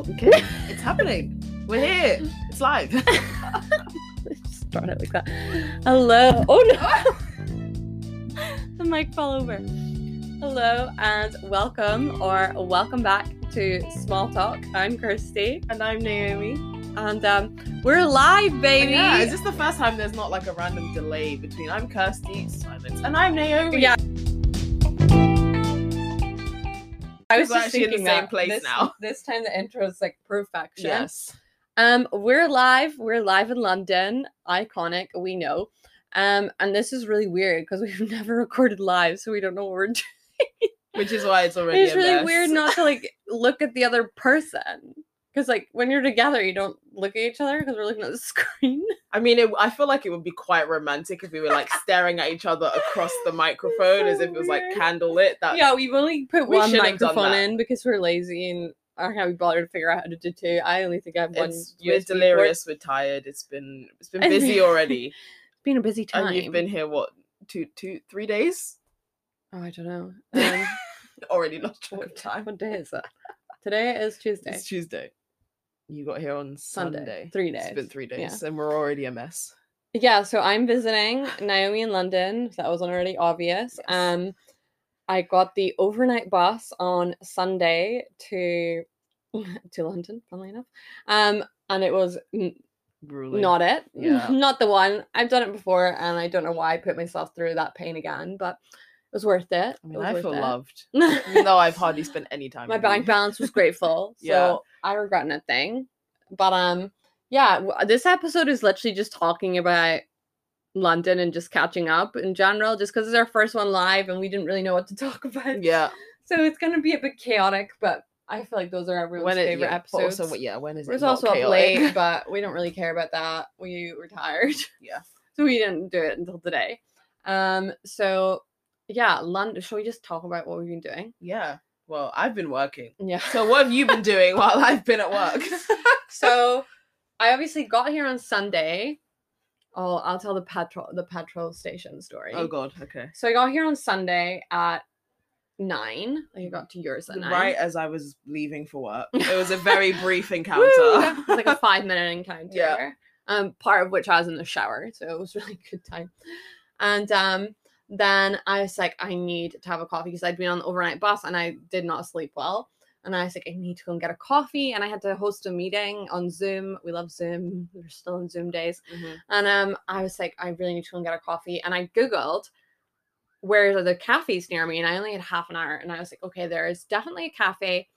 Oh, okay. it's happening. We're here. It's live. Start it like that. Hello. Oh no. the mic fell over. Hello and welcome or welcome back to Small Talk. I'm Kirsty and I'm Naomi. and um, we're live, baby. Yeah, is this the first time there's not like a random delay between I'm Kirsty, Silence, and I'm Naomi? Yeah. I was just actually in the same place this, now. This time the intro is like perfection. Yes. Um, we're live. We're live in London. Iconic, we know. Um, and this is really weird because we've never recorded live, so we don't know what we're doing. Which is why it's already. It's really mess. weird not to like look at the other person. Because like when you're together, you don't look at each other because we're looking at the screen. I mean, it, I feel like it would be quite romantic if we were like staring at each other across the microphone as if it was like candlelit. That yeah, we've only put we one should have done microphone in because we're lazy and I can't be bothered to figure out how to do two. I only think I have one. it's, we're port. delirious. We're tired. It's been it's been busy already. It's been a busy time. and you've been here what two two three days Oh, I don't know. Um, already lost track of time. what day is it? Today is Tuesday. It's Tuesday. You got here on Sunday. Sunday. Three days. It's been three days, and we're already a mess. Yeah, so I'm visiting Naomi in London. That was already obvious. Yes. Um, I got the overnight bus on Sunday to to London, funnily enough. Um, and it was n- not it, Yeah. not the one. I've done it before, and I don't know why I put myself through that pain again, but was worth it. I It mean, was I feel it. loved, even though I've hardly spent any time. my bank balance was grateful so Yeah. i regret nothing but um yeah this episode is literally just talking about london and just catching up in general just because it's our first one live and we didn't really know what to talk about Yeah. so it's going to be a bit chaotic but i feel like those are everyone's When it, favorite yeah, episodes Also, yeah. When is it it? was also up chaotic? late but we don't really care about that we were tired Yeah. so we didn't do it until today um so yeah london shall we just talk about what we've been doing Yeah. Well, I've been working. yeah So what have you been doing while I've been at work? so I obviously got here on Sunday. Oh, I'll tell the petrol the petrol station story. oh God. Okay. So I got here on Sunday at nine. Like I got to yours at nine. Right as I was leaving for work, it was a very brief encounter. Woo! It was like a five minute encounter. Yeah. Um, part of which I was in the shower, so it was really good time. And um, then I was like, I need to have a coffee because I'd been on the overnight bus and I did not sleep well. And I was like, I need to go and get a coffee. And I had to host a meeting on Zoom. We love Zoom. We're still in Zoom days. Mhm. And um, I was like, I really need to go and get a coffee. And I Googled where are the cafes near me. And I only had half an hour. And I was like, okay, there is definitely a cafe.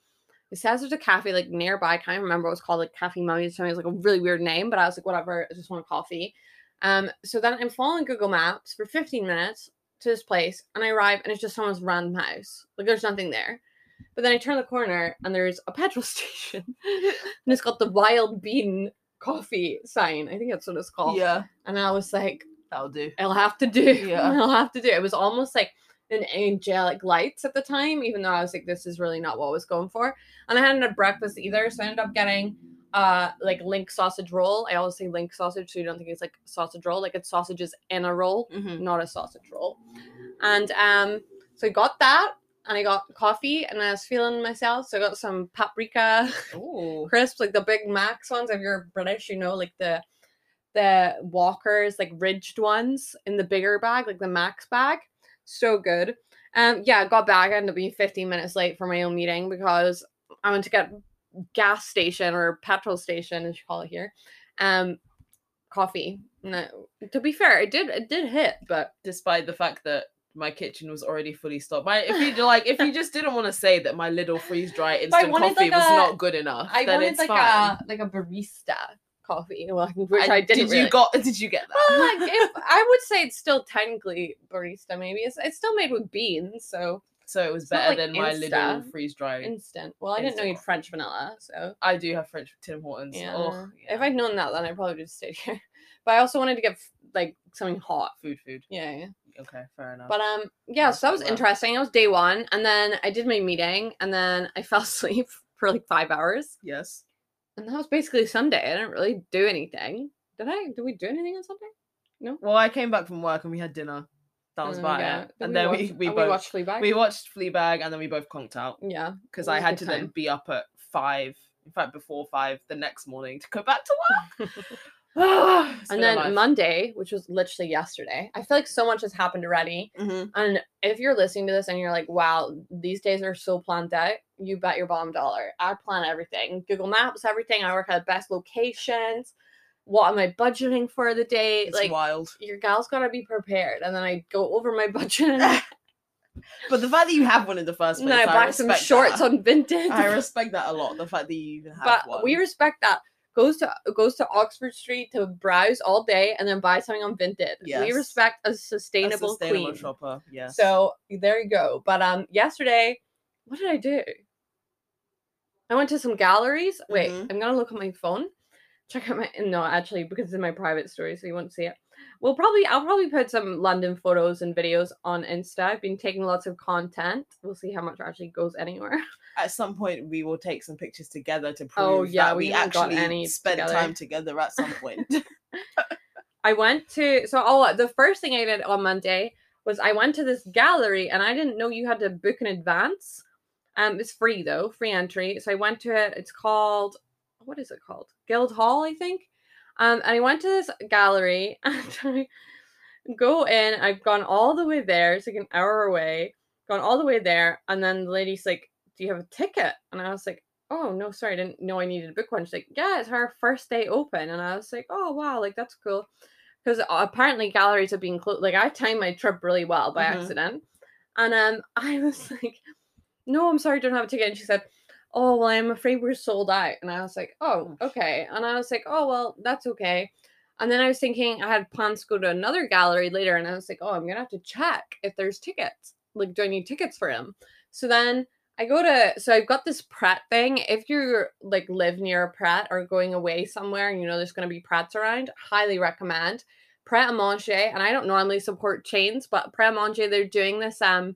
It says there's a cafe like nearby. I can't remember what it was called, like Cafe Mummy. It was like a really weird name, but I was like, whatever, I just want a coffee. Um, so then I'm following Google Maps for 15 minutes to this place, and I arrive and it's just someone's random house. Like there's nothing there. But then I turn the corner and there's a petrol station. and it's got the wild bean coffee sign. I think that's what it's called. Yeah. And I was like, That'll do. I'll have to do. Yeah. I'll have to do. It was almost like an angelic lights at the time, even though I was like, this is really not what I was going for. And I hadn't had breakfast either, so I ended up getting uh like link sausage roll. I always say link sausage, so you don't think it's like sausage roll, like it's sausages in a roll, Mm-hmm. not a sausage roll. And um, so I got that, and I got coffee, and I was feeling myself, so I got some paprika Ooh. crisps, like the Big Max ones. If you're British, you know, like the the Walkers, like ridged ones in the bigger bag, like the Max bag. So good. Um, yeah, I got back. I ended up being 15 minutes late for my own meeting because I went to get gas station or petrol station, as you call it here. Um, coffee. No, to be fair, it did it did hit, but Despite the fact that my kitchen was already fully stocked. My if you like if you just didn't want to say that my little freeze dry instant coffee like, was a- not good enough, I then it's like fine. a like a barista coffee, which And I didn't. Did you really- got? Did you get that? Well, like if I would say it's still technically barista, maybe it's it's still made with beans, so so it was it's better like than my little freeze dry. instant. Well, I didn't know you'd. French vanilla, so I do have French Tim Hortons. yeah. Oh, If I'd known that, then I probably would have stayed here. But I also wanted to get like something hot. food, food. Yeah, yeah. Okay, fair enough. But um, yeah. So that was Well. interesting. It was day one, and then I did my meeting, and then I fell asleep for like five hours, yes, and that was basically Sunday. I didn't really do anything. Did I? Did we do anything on Sunday? No. Well, I came back from work and we had dinner. That was about yeah. it. And then we we and both watched Fleabag. we watched Fleabag and then we both conked out yeah, because I had to time. then be up at five In fact, before five the next morning to go back to work. And then life. Monday, which was literally yesterday, I feel like so much has happened already. Mhm. And if you're listening to this and you're like, wow, these days are so planned out, you bet your bottom dollar. I plan everything Google Maps, everything. I work at the best locations. What am I budgeting for the day? It's like, wild. your gal's got to be prepared. And then I go over my budget But the fact that you have one in the first place, I I buy some shorts that. on Vinted. I respect that a lot. The fact that you even have but one. we respect that. Goes to goes to Oxford Street to browse all day and then buy something on Vinted. We respect a a sustainable, sustainable queen. shopper. Yes. So there you go. But um, yesterday, what did I do? I went to some galleries. Wait, Mhm. I'm gonna look at my phone. Check out my no, actually, because it's in my private story, so you won't see it. We'll probably I'll probably put some London photos and videos on Insta. I've been taking lots of content. We'll see how much actually goes anywhere. at some point we will take some pictures together to prove Oh, yeah, that we we, actually any spent together. time together at some point. I went to so oh the first thing I did on Monday was I went to this gallery and I didn't know you had to book in advance. Um, it's free though, free entry. So I went to it. It's called what is it called? Guildhall, I think. Um, and I went to this gallery and I go in. I've gone all the way there. It's like an hour away. Gone all the way there, and then the lady's like, "Do you have a ticket?" And I was like, "Oh no, sorry, I didn't know I needed a book one." She's like, "Yeah, it's her first day open," and I was like, "Oh wow, like that's cool." Because apparently galleries have been closed. Like I timed my trip really well by Mhm. accident, and um, I was like, "No, I'm sorry, I don't have a ticket." And she said, "Oh well, I'm afraid we're sold out." And I was like, "Oh, Oh. okay." And I was like, "Oh well, that's okay." And then I was thinking I had plans to go to another gallery later, and I was like, "Oh, I'm gonna have to check if there's tickets. Like, do I need tickets for him?" So then I go to so I've got this Pret thing. If you like live near a Pret or going away somewhere and you know there's gonna be Prets around, highly recommend Pret a Manger. And I don't normally support chains, but Pret a Manger they're doing this um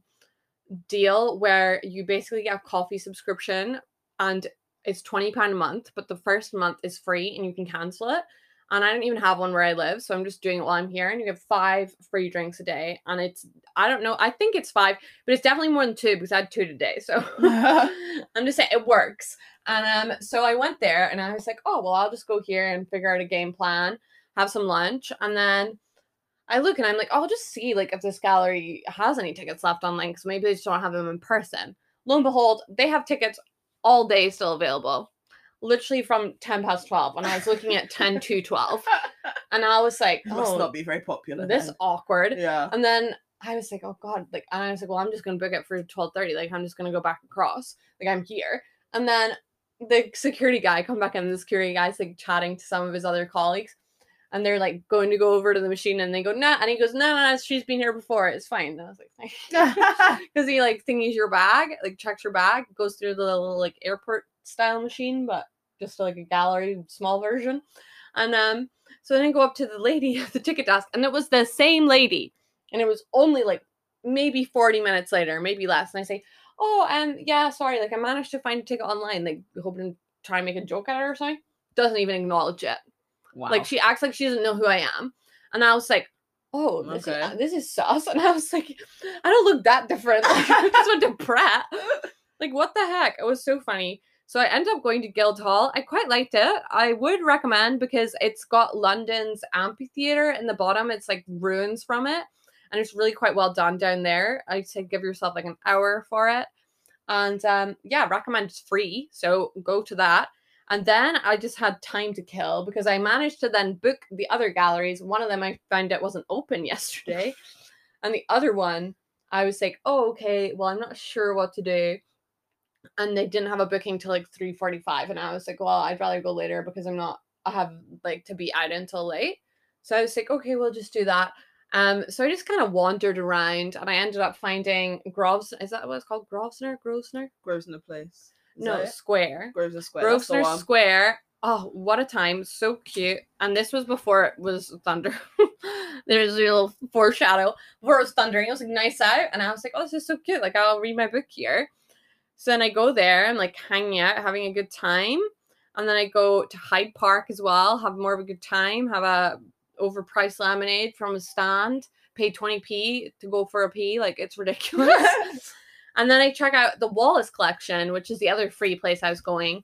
deal where you basically get a coffee subscription and it's twenty pound a month, but the first month is free and you can cancel it. And I don't even have one where I live, so I'm just doing it while I'm here. And you get five free drinks a day, and it's I don't know, I think it's five, but it's definitely more than two because I had two today. So I'm just saying it works. And um, so I went there and I was like, oh well, I'll just go here and figure out a game plan, have some lunch, and then I look and I'm like, oh, I'll just see like if this gallery has any tickets left online because maybe they just don't have them in person. Lo and behold, they have tickets all day still available, literally from ten past twelve. And I was looking at ten to twelve, and I was like, It must oh, not be very popular. this then. awkward. Yeah. And then I was like, oh god, like and I was like, well, I'm just gonna book it for twelve thirty. Like I'm just gonna go back across. Like I'm here. And then the security guy come back and the security guy's like chatting to some of his other colleagues. And they're like going to go over to the machine and they go, nah, and he goes, no, no, no, she's been here before. It's fine. And I was like, because he like thingies your bag, like checks your bag, goes through the little like airport style machine, but just like a gallery small version. And um, so then I go up to the lady at the ticket desk, and it was the same lady, and it was only like maybe forty minutes later, maybe less. And I say, "Oh, um, yeah, sorry, like I managed to find a ticket online, like hoping to try and make a joke at her or something." Doesn't even acknowledge it. Wow. Like she acts like she doesn't know who I am, and I was like, "Oh, this Okay. is this is sus." And I was like, "I don't look that different. Like, I just went to Pret. Like, what the heck?" It was so funny. So I ended up going to Guildhall. I quite liked it. I would recommend because it's got London's amphitheater in the bottom. It's like ruins from it, and it's really quite well done down there. I'd say give yourself like an hour for it. And um, yeah, recommend it's free. So go to that. And then I just had time to kill because I managed to then book the other galleries. One of them I found out wasn't open yesterday. and the other one, I was like, oh, okay, well, I'm not sure what to do. And they didn't have a booking till like 3.45. And I was like, well, I'd rather go later because I'm not, I have like to be out until late. So I was like, okay, we'll just do that. Um, so I just kind of wandered around and I ended up finding Groves. Is that what it's called? Grosvenor? Grosvenor? Grosvenor Place. No, it? Square. Grosvenor Square. Grosvenor. Square. Oh, what a time. So cute. And this was before it was thunder. There's a little foreshadow. Before it was thundering, it was like nice out. And I was like, oh, this is so cute. Like, I'll read my book here. So then I go there and like hanging out, having a good time. And then I go to Hyde Park as well, have more of a good time, have a overpriced lemonade from a stand, pay 20p to go for a pee. Like, it's ridiculous. And then I check out the Wallace collection, which is the other free place I was going.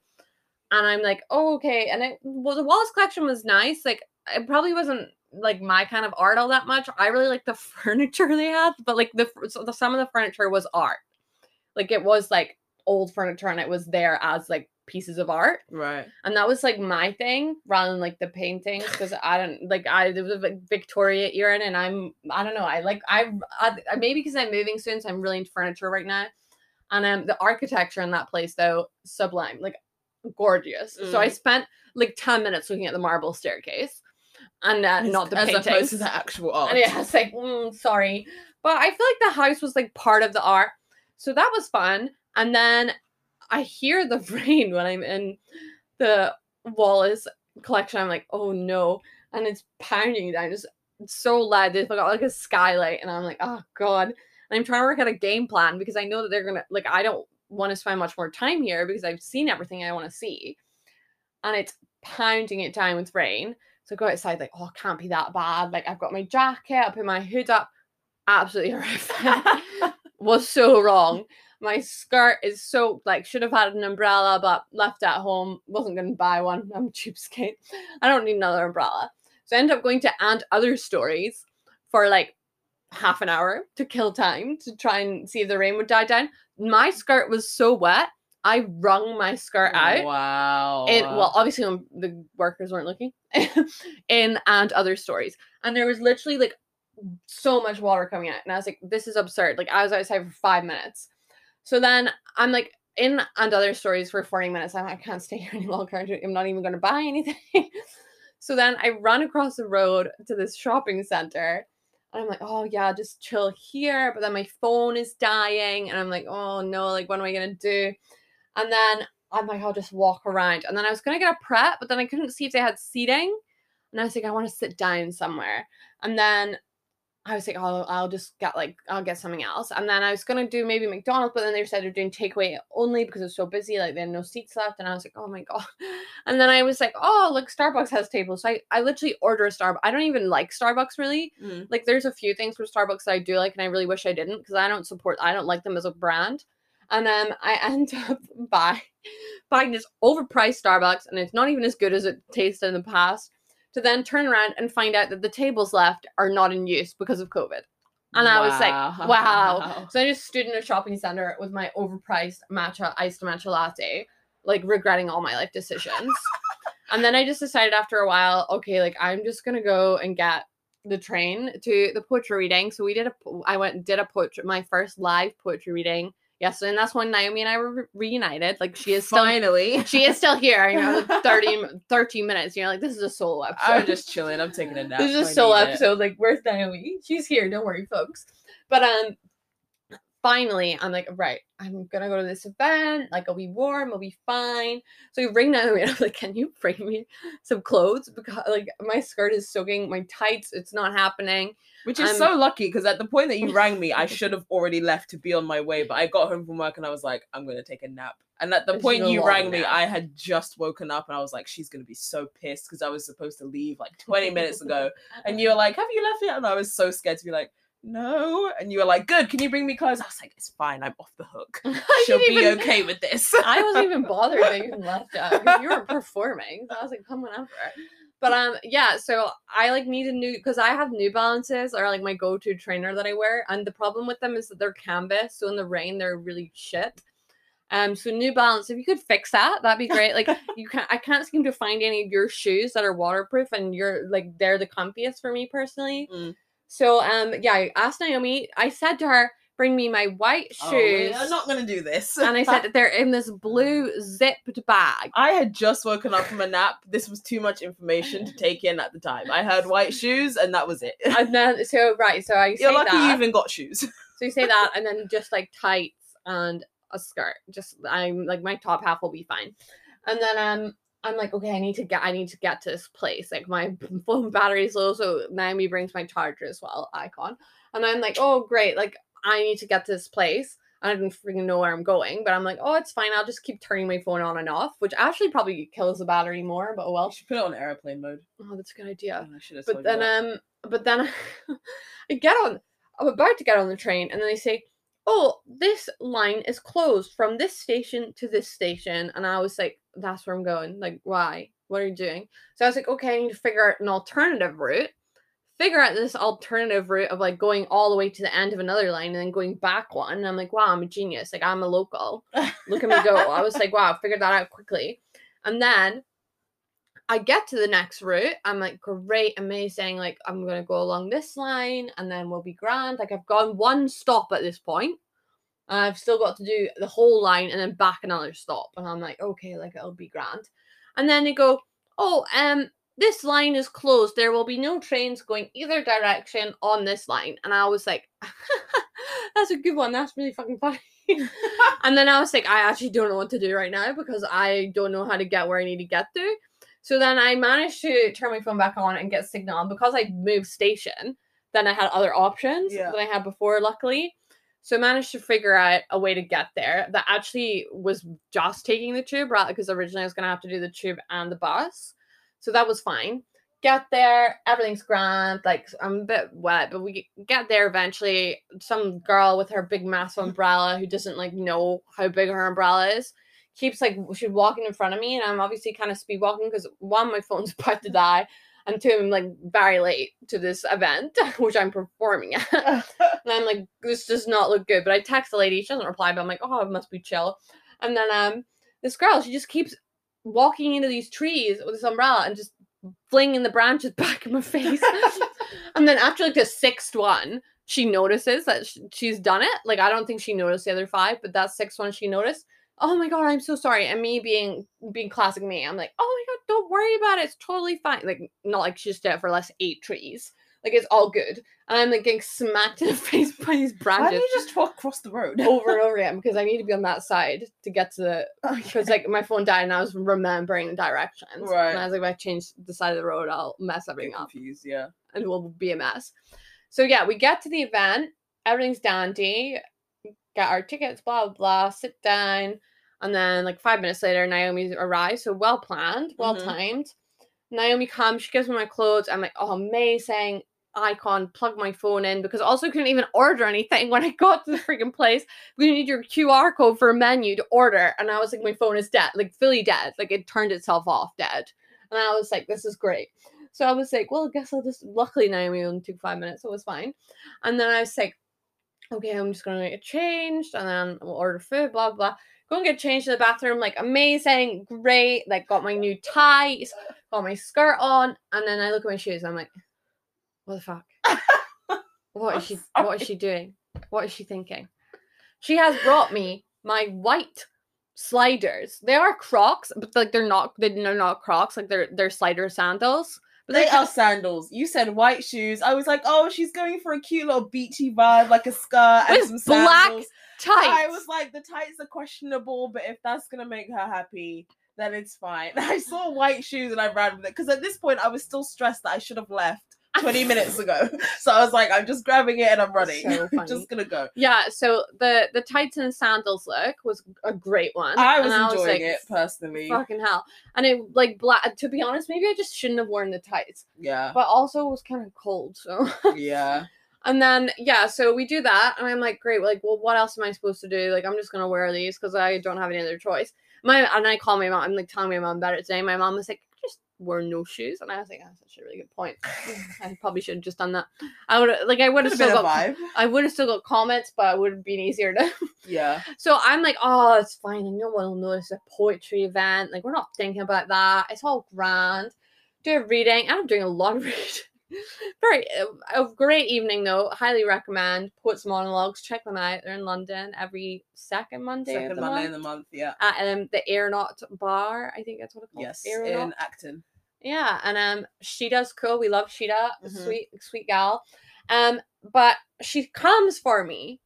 and I'm like, oh, okay. And it well, the Wallace collection was nice. Like it probably wasn't like my kind of art all that much. I really like the furniture they had, but like the, the some of the furniture was art. Like it was like old furniture and it was there as like pieces of art. Right. And that was like my thing rather than like the paintings because I don't like I it was a Victoria era and I'm I don't know I like I, I maybe because I'm moving soon so I'm really into furniture right now and um the architecture in that place though sublime like gorgeous so I Mm. spent like 10 minutes looking at the marble staircase and uh, not the as paintings opposed to the actual art. and yeah, it's like, mm, sorry. But I feel like the house was like part of the art. So that was fun. And then I hear the rain when I'm in the Wallace collection. I'm like, oh no. And it's pounding down. It's so loud. They've got like a skylight. And I'm like, oh God. And I'm trying to work out a game plan because I know that they're gonna like I don't want to spend much more time here because I've seen everything I want to see. And it's pounding it down with rain. So I go outside, like, oh, it can't be that bad. Like, I've got my jacket, I put my hood up. Absolutely horrific. Was so wrong. My skirt is soaked. like should have had an umbrella, but left at home. Wasn't gonna buy one. I'm a cheapskate. I don't need another umbrella. So I ended up going to and other stories for like half an hour to kill time to try and see if the rain would die down. My skirt was so wet, I wrung my skirt out. Wow. It well, obviously when the workers weren't looking, in and other stories, and there was literally like so much water coming out, and I was like, "This is absurd!" Like I was outside for five minutes, so then I'm like in and other stories for forty minutes. I'm like, I can't stay here any longer. I'm not even going to buy anything. so then I run across the road to this shopping center. And I'm like, oh yeah, just chill here. But then my phone is dying, and I'm like, oh no, like what am I gonna do? And then I'm like, I'll just walk around. And then I was gonna get a Pret, but then I couldn't see if they had seating. And I was like, I want to sit down somewhere. And then I was like, oh, I'll just get like, I'll get something else. And then I was gonna do maybe McDonald's, but then they said they're doing takeaway only because it's so busy, like they had no seats left. And I was like, oh my god. And then I was like, oh, look, Starbucks has tables. So I, I literally order a Starbucks. I don't even like Starbucks really. Mm. Like there's a few things from Starbucks that I do like, and I really wish I didn't because I don't support. I don't like them as a brand. And then I end up buy, buying this overpriced Starbucks, and it's not even as good as it tasted in the past. To then turn around and find out that the tables left are not in use because of COVID. And I was like, wow. So I just stood in a shopping center with my overpriced matcha iced matcha latte, like regretting all my life decisions. and then I just decided after a while, okay, like I'm just gonna go and get the train to the poetry reading. So we did a, I went and did a poetry, my first live poetry reading yesterday, and that's when Naomi and I were re- reunited. Like she is still, finally. she is still here. You know, 30, 13 minutes. You're like, this is a solo episode. I'm just chilling. I'm taking a nap. This is a solo need it. episode. Like, where's Naomi? She's here. Don't worry, folks. But um, finally, I'm like, right, I'm gonna go to this event. Like, I'll be warm. I'll be fine. So we ring Naomi. And I'm like, can you bring me some clothes because like my skirt is soaking. My tights. It's not happening. Which is I'm- so lucky because at the point that you rang me, I should have already left to be on my way. But I got home from work and I was like, I'm gonna take a nap. And at the point you rang me. I had just woken up and I was like, she's gonna be so pissed because I was supposed to leave like 20 minutes ago. And you were like, Have you left yet? And I was so scared to be like, No. And you were like, Good, can you bring me clothes? I was like, It's fine, I'm off the hook. She'll be even- okay with this. I wasn't even bothered that you left uh, out because you were performing. So I was like, come whenever. But um, yeah. So I like need a new because I have New Balances are like my go-to trainer that I wear, and the problem with them is that they're canvas, so in the rain they're really shit. Um, so New Balance, if you could fix that, that'd be great. Like you can't, I can't seem to find any of your shoes that are waterproof, and you're like they're the comfiest for me personally. Mm. So um, yeah, I asked Naomi. I said to her, bring me my white Oh, shoes, I'm not gonna do this. and I said that they're in this blue zipped bag. I had just woken up from a nap. This was too much information to take in at the time. I heard white shoes, and that was it. and then so right, so I You're lucky that. you even got shoes. So you say that, and then just like tights and a skirt. Just I'm like my top half will be fine. And then um I'm like, okay, I need to get I need to get to this place. Like my phone battery's low, so Naomi brings my charger as well, icon. And I'm like, oh great, like I need to get to this place. I didn't freaking know where I'm going, but I'm like, oh, it's fine. I'll just keep turning my phone on and off, which actually probably kills the battery more. But oh well, should put it on airplane mode. oh, that's a good idea I should have but then that. um but then I get on I'm about to get on the train and then they say, Oh, this line is closed from this station to this station and I was like, that's where I'm going. Like, why? What are you doing? So I was like, okay, I need to figure out an alternative route. Figure out this alternative route of like going all the way to the end of another line and then going back one. And I'm like, wow, I'm a genius. Like, I'm a local. Look at me go. I was like, wow, I figured that out quickly. And then I get to the next route. I'm like, great, amazing. Like, I'm gonna go along this line and then we'll be grand. Like, I've gone one stop at this point. I've still got to do the whole line and then back another stop. And I'm like, okay, like it'll be grand. And then they go, oh, um, this line is closed. There will be no trains going either direction on this line. And I was like, that's a good one. That's really fucking funny. and then I was like, I actually don't know what to do right now because I don't know how to get where I need to get to. So then I managed to turn my phone back on and get signal. And because I moved station, then I had other options Yeah. than I had before, luckily. So I managed to figure out a way to get there that actually was just taking the tube, right? Because originally I was going to have to do the tube and the bus. So that was fine. Get there, everything's grand. Like I'm a bit wet, but we get there eventually. Some girl with her big massive umbrella who doesn't like know how big her umbrella is keeps like she's walking in front of me, and I'm obviously kind of speed walking because one, my phone's about to die, and two, I'm like very late to this event which I'm performing at. And I'm like, this does not look good. But I text the lady, she doesn't reply, but I'm like, oh, it must be chill. And then um this girl, she just keeps walking into these trees with this umbrella and just flinging the branches back in my face. and then after like the sixth one, she notices that she's done it. Like I don't think she noticed the other five, but that sixth one she noticed. Oh my god, I'm so sorry. And me being being classic me, I'm like, oh my god, don't worry about it. It's totally fine. Like not like she just did it for less eight trees. Like it's all good. And I'm like getting smacked in the face by these branches. Why don't you just walk across the road? over and over again because I need to be on that side to get to the because like my phone died and I was remembering the directions. Right. And I was like, if I change the side of the road, I'll mess everything up confused, yeah. and it will be a mess. So yeah, we get to the event, everything's dandy, get our tickets, blah blah blah, sit down, and then like five minutes later, Naomi arrives. So well planned, well Mhm. timed. Naomi comes, she gives me my clothes. I'm like, oh amazing. Icon, plug my phone in because I also couldn't even order anything when I got to the freaking place. We need your QR code for a menu to order. And I was like, my phone is dead, like fully dead. Like it turned itself off dead. And I was like, this is great. So I was like, well, I guess I'll just. Luckily, Naomi only took five minutes, so it was fine. And then I was like, okay, I'm just gonna get changed, and then we'll order food, blah blah. Go and get changed in the bathroom, like amazing, great. Like got my new ties, got my skirt on, and then I look at my shoes. I'm like, what the fuck? What is she? What is she doing? What is she thinking? She has brought me my white sliders. They are Crocs, but like they're not. They're not Crocs. Like they're they're slider sandals. But They they are sandals. You said white shoes. I was like, oh, she's going for a cute little beachy vibe, like a skirt and some black sandals. tights. I was like, the tights are questionable, but if that's gonna make her happy, then it's fine. I saw white shoes and I ran with it because at this point I was still stressed that I should have left 20 minutes ago. So I was like, I'm just grabbing it and I'm running. So funny. just gonna go. Yeah, so the the tights and sandals look was a great one. I was and enjoying like, it personally. Fucking hell! And it like black. To be honest, maybe I just shouldn't have worn the tights, Yeah. but also it was kind of cold. So Yeah. and then yeah, so we do that, and I'm like, great. Like, well, what else am I supposed to do? Like, I'm just gonna wear these because I don't have any other choice. My and I call my mom. I'm like telling my mom about it today. My mom was like, wear no shoes, and I was like, that's actually a really good point. I probably should have just done that. I would like I would have still got. vibe. I would have still got comments, but it would have been easier to Yeah. So I'm like, oh, it's fine. Like, no one will notice a poetry event. Like, we're not thinking about that. It's all grand. Do a reading. I'm doing a lot of reading. Very a great evening though. Highly recommend Poets Monologues. Check them out. They're in London every second Monday. Second the Monday in month the month. Yeah. At um, the Aeronaut Bar. I think that's what it's called. Yes. Aeronaut. In Acton. Yeah, and um, Sheeta's cool. We love Sheeta, Mhm. sweet, sweet gal. Um, but she comes for me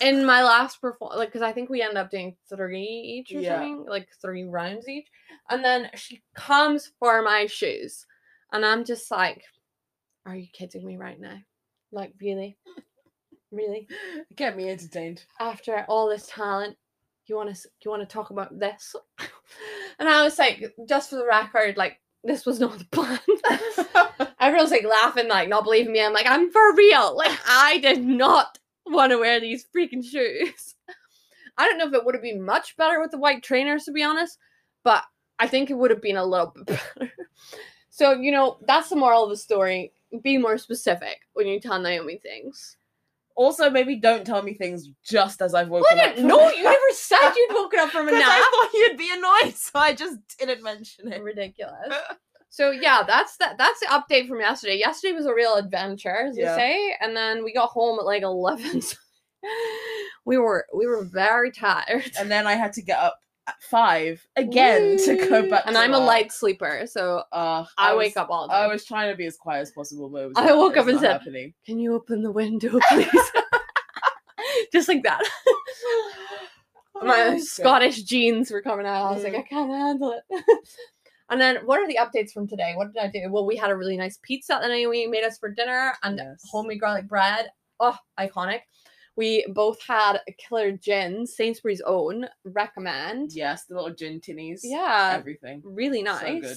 in my last perform like because I think we end up doing three each or Yeah. something, like three rounds each. And then she comes for my shoes. And I'm just like, Are you kidding me right now? Like really? Really? Get me entertained. After all this talent, you want to you want to talk about this? and I was like, just for the record, like this was not the plan. Everyone's like laughing, like not believing me. I'm like, I'm for real. Like I did not want to wear these freaking shoes. I don't know if it would have been much better with the white trainers, to be honest. but I think it would have been a little bit better. so, you know, that's the moral of the story. Be more specific when you tell Naomi things. Also, maybe don't tell me things just as I've Well, woken I up. know you never said you'd woken up from a nap. I thought you'd be annoyed, so I just didn't mention it. ridiculous. So yeah, that's that. That's the update from yesterday. Yesterday was a real adventure, as Yeah. you say, and then we got home at like eleven. we were we were very tired. And then I had to get up five again to go back. And to I'm a light sleeper, so Uh, I, was- wake up all the I was trying to be as quiet as possible, but it was I woke up and not said, happening. Can you open the window, please? Just like that. My Oh, Scottish genes were coming out. I was like. I can't handle it. and then, what are the updates from today? What did I do? Well, we had a really nice pizza that Naomi made us for dinner and Yes. homemade garlic bread. Oh, iconic. We both had a killer gin, Sainsbury's own. Recommend. Yes, the little gin tinnies. Yeah, everything. really so nice. good.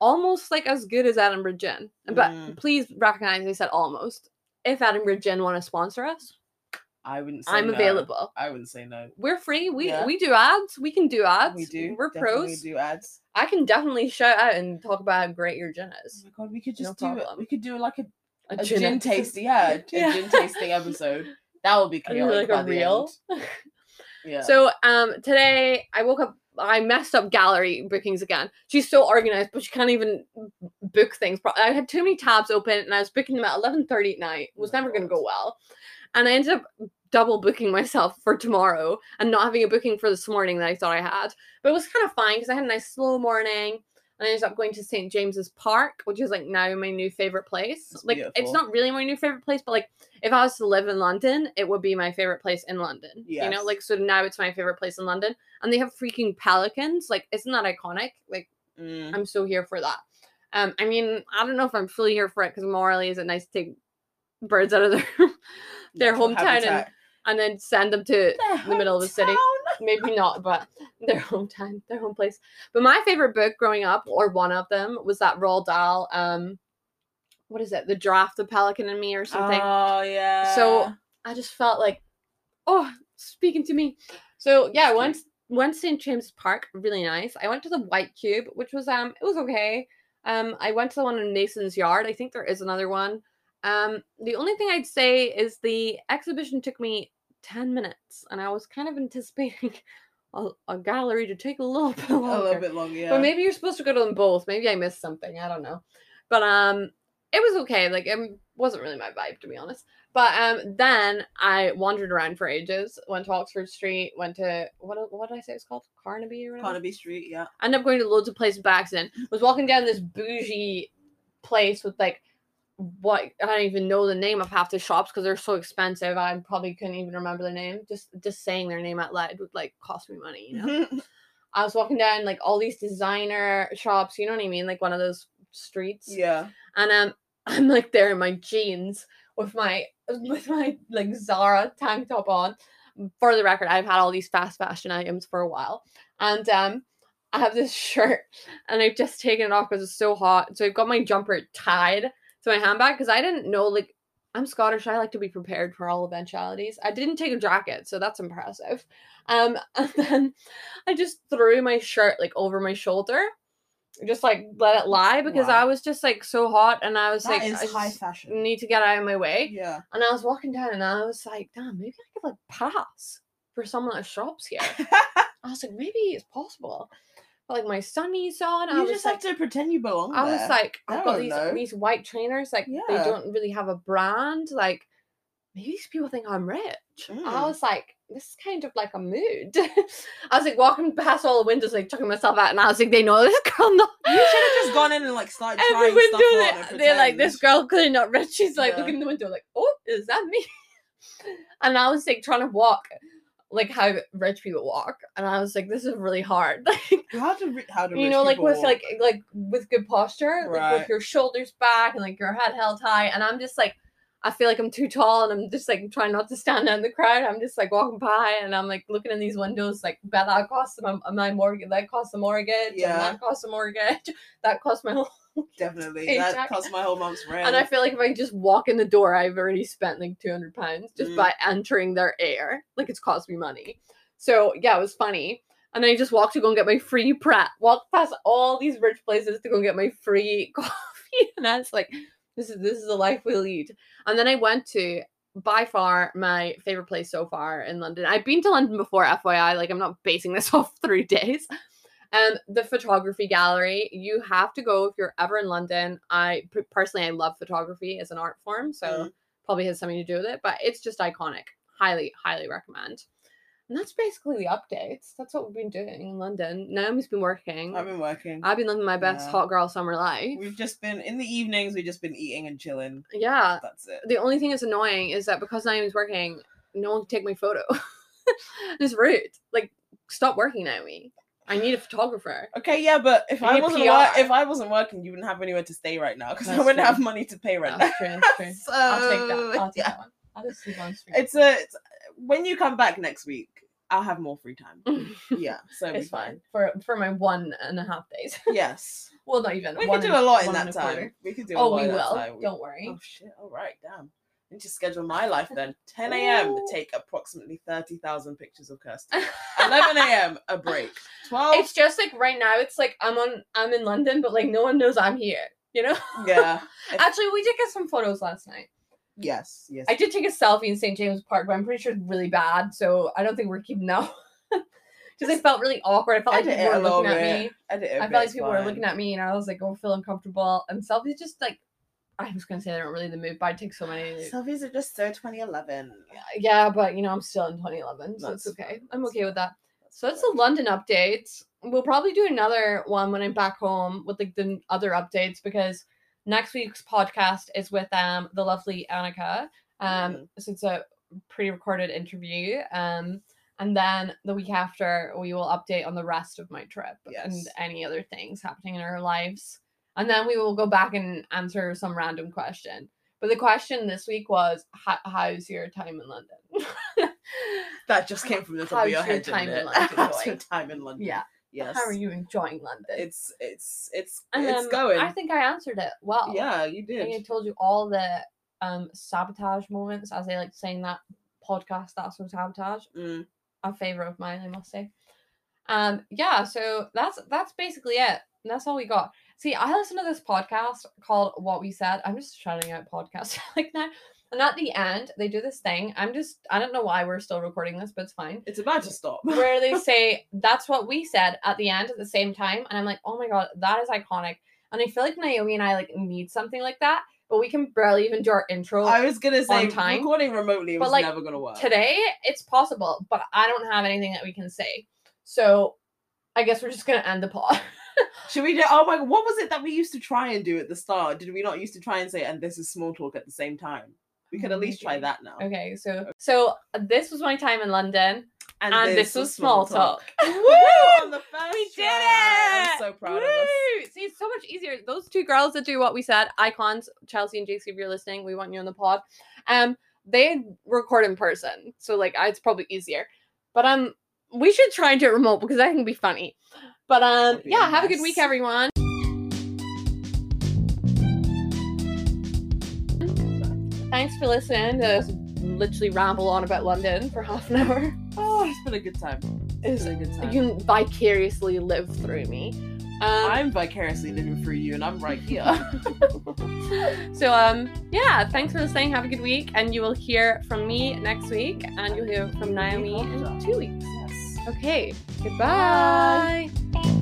Almost like as good as Edinburgh Gin. But Mm. please recognize I said almost. If Edinburgh Gin want to sponsor us, I wouldn't. say I'm no. available. I wouldn't say no. We're free. We Yeah. we do ads. We can do ads. We do. We're pros. Do ads. I can definitely shout out and talk about how great your gin Oh is. my god, we could No just do. problem. We could do like a, A, a gin, episode. tasting. Yeah, a gin tasting episode. That would be chaotic. like a reel. Yeah. So um today I woke up I messed up gallery bookings again. She's so organized, but she can't even book things. I had too many tabs open and I was booking them at eleven thirty at night. It was never gonna go well. And I ended up double booking myself for tomorrow and not having a booking for this morning that I thought I had. But it was kind of fine because I had a nice slow morning. And I ended up going to St. James's Park, which is like now my new favorite place. That's like it's not really my new favorite place, but like if I was to live in London, it would be my favorite place in London. You know, like so now it's my favorite place in London. And they have freaking pelicans. Like, isn't that iconic? Like, Mm. I'm so here for that. Um, I mean, I don't know if I'm fully here for it because morally, is it nice to take birds out of their their Natural hometown and, habitat. and then send them to Their the middle of the city. maybe not, but their hometown, their home place. But my favorite book growing up, or one of them, was that Roald Dahl. Um, what is it? The Giraffe, the Pelican, and Me, or something. Oh yeah. So I just felt like, oh, speaking to me. So yeah, I That's went went to St James Park, really nice. I went to the White Cube, which was um, it was okay. Um, I went to the one in Mason's Yard. I think there is another one. Um, the only thing I'd say is the exhibition took me ten minutes, and I was kind of anticipating a, a gallery to take a little bit longer. a little bit longer. Yeah. But maybe you're supposed to go to them both. Maybe I missed something. I don't know. But um, it was okay. Like it wasn't really my vibe to be honest. But um, then I wandered around for ages. Went to Oxford Street. Went to what? What did I say it's called? Carnaby or whatever. Carnaby Street. Yeah. I ended up going to loads of places by accident. Was walking down this bougie place with like what I don't even know the name of half the shops because they're so expensive. I probably couldn't even remember their name. Just just saying their name out loud would like cost me money. You know. I was walking down like all these designer shops, you know what I mean? Like one of those streets. yeah. And um I'm like there in my jeans with my with my like Zara tank top on. For the record, I've had all these fast fashion items for a while. And um I have this shirt and I've just taken it off because it's so hot. So I've got my jumper tied to my handbag because I didn't know like I'm Scottish. I like to be prepared for all eventualities. I didn't take a jacket, so that's impressive. Um, and then I just threw my shirt like over my shoulder, just like let it lie because Wow. I was just like so hot, and I was That like, I high fashion. need to get out of my way. Yeah. And I was walking down, and I was like, damn, maybe I could like pass for someone that shops here. I was like, maybe it's possible. Like my sunnies on, I you was just like, have to pretend you belong I was there. like, I I've got these know. these white trainers, like they don't really have a brand. Like maybe these people think I'm rich. I Mm. was like, this is kind of like a mood. I was like walking past all the windows, like chucking myself out, and I was like, they know this girl not. you should have just gone in and like started Every trying window, they, they're like, this girl clearly not rich. She's like Yeah. looking in the window, like, oh, is that me? and I was like trying to walk like how rich people walk, and I was like, this is really hard. Like, How to re- how to you know, like with walk. like like with good posture, like with your shoulders back and like your head held high. And I'm just like, I feel like I'm too tall, and I'm just like trying not to stand out in the crowd. I'm just like walking by, and I'm like looking in these windows, like, bet um, that cost my, my mortgage, that cost a mortgage, Yeah. and that cost a mortgage, that costs my whole. Definitely that cost my whole month's rent. And I feel like if I just walk in the door, I've already spent like 200 pounds just Mm. by entering their air. Like it's cost me money. So yeah, it was funny. And then I just walked to go and get my free Pret. Walked past all these rich places to go and get my free coffee. And I was like, this is this is the life we lead. And then I went to by far my favorite place so far in London. I've been to London before, FYI. Like I'm not basing this off three days. Um, the photography gallery. You have to go if you're ever in London. I personally I love photography as an art form, so Mhm. probably has something to do with it. But it's just iconic. Highly, highly recommend. And that's basically the updates. That's what we've been doing in London. Naomi's been working. I've been working. I've been living my best Yeah. hot girl summer life. We've just been in the evenings. We've just been eating and chilling. Yeah. That's it. The only thing that's annoying is that because Naomi's working, no one can take my photo. it's rude. Like, stop working, Naomi. I need a photographer. Okay, yeah, but if You I wasn't wor- if I wasn't working, you wouldn't have anywhere to stay right now because I wouldn't true. have money to pay rent. That's true. That's true. So, I'll take that. I'll take yeah. that one. I'll just sleep on the street. It's a it's, when you come back next week, I'll have more free time. Yeah, so it's fine for for my one and a half days. Yes, well, not even. we can do a lot in that and a quarter. time. We could do a Oh, lot we will. Don't worry. Oh shit! All right, damn. Need to schedule my life then. 10 a.m. Take approximately 30,000 pictures of Kirsty. 11 a.m. a break. 12. It's just like right now. It's like I'm on. I'm in London, but like no one knows I'm here. You know. yeah. Actually, we did get some photos last night. yes. Yes. I did take a selfie in St James Park, but I'm pretty sure it's really bad. So I don't think we're keeping that. Because I felt really awkward. I felt like people were looking at me. I, I felt like people were looking at me, and I was like, "Oh, feel uncomfortable." And selfies just like, I was gonna say they're not really the mood, but I take so many. Selfies are just so 2011. yeah, but you know, I'm still in 2011, so it's okay. fine, I'm okay with that. That's So that's fine. the London update. We'll probably do another one when I'm back home with like the other updates because next week's podcast is with um the lovely Annika. Um, Mhm. so it's a pre-recorded interview. Um, and then the week after we will update on the rest of my trip and any other things happening in our lives. And then we will go back and answer some random question. But the question this week was, "How's your time in London?" That just came from the top How's of your your head. time didn't in it? London How's your time in London? yeah. Yes. How are you enjoying London? It's it's it's And, it's um, going. I think I answered it well. yeah, you did. I told you all the um sabotage moments, as they like saying that podcast. That's some sabotage. Mm. A favorite of mine, I must say. Um, yeah. So that's that's basically it. That's all we got. See, I listen to this podcast called What We Said. I'm just shouting out podcasts like that. And at the end, they do this thing. I'm just I don't know why we're still recording this, but it's fine. It's about to stop. where they say that's what we said at the end at the same time and i'm like oh my god that is iconic and i feel like naomi and i like need something like that but we can barely even do our intro I was gonna say time. recording remotely But, was like, never gonna work. today it's possible but i don't have anything that we can say so i guess we're just gonna end the pod Should we do? Oh my! god, What was it that we used to try and do at the start? Did we not used to try and say "and this is small talk" at the same time? We could at least try that now. okay so so uh, this was my time in london and, this, was small talk, Woo! On the first we did try. it I'm so proud of us. See it's so much easier those two girls that do what we said icons chelsea and jc if you're listening we want you on the pod um they record in person so like it's probably easier but um we should try and do it remote because i think it'd be funny but um yeah a have a good week everyone thanks for listening to us literally ramble on about london for half an hour Oh, it's been a good time. It's been a good time. you can vicariously live through me um, I'm vicariously living through you, and I'm right here. so um yeah thanks for listening have a good week and you will hear from me next week and you'll hear from naomi in two weeks. Okay, goodbye. Bye.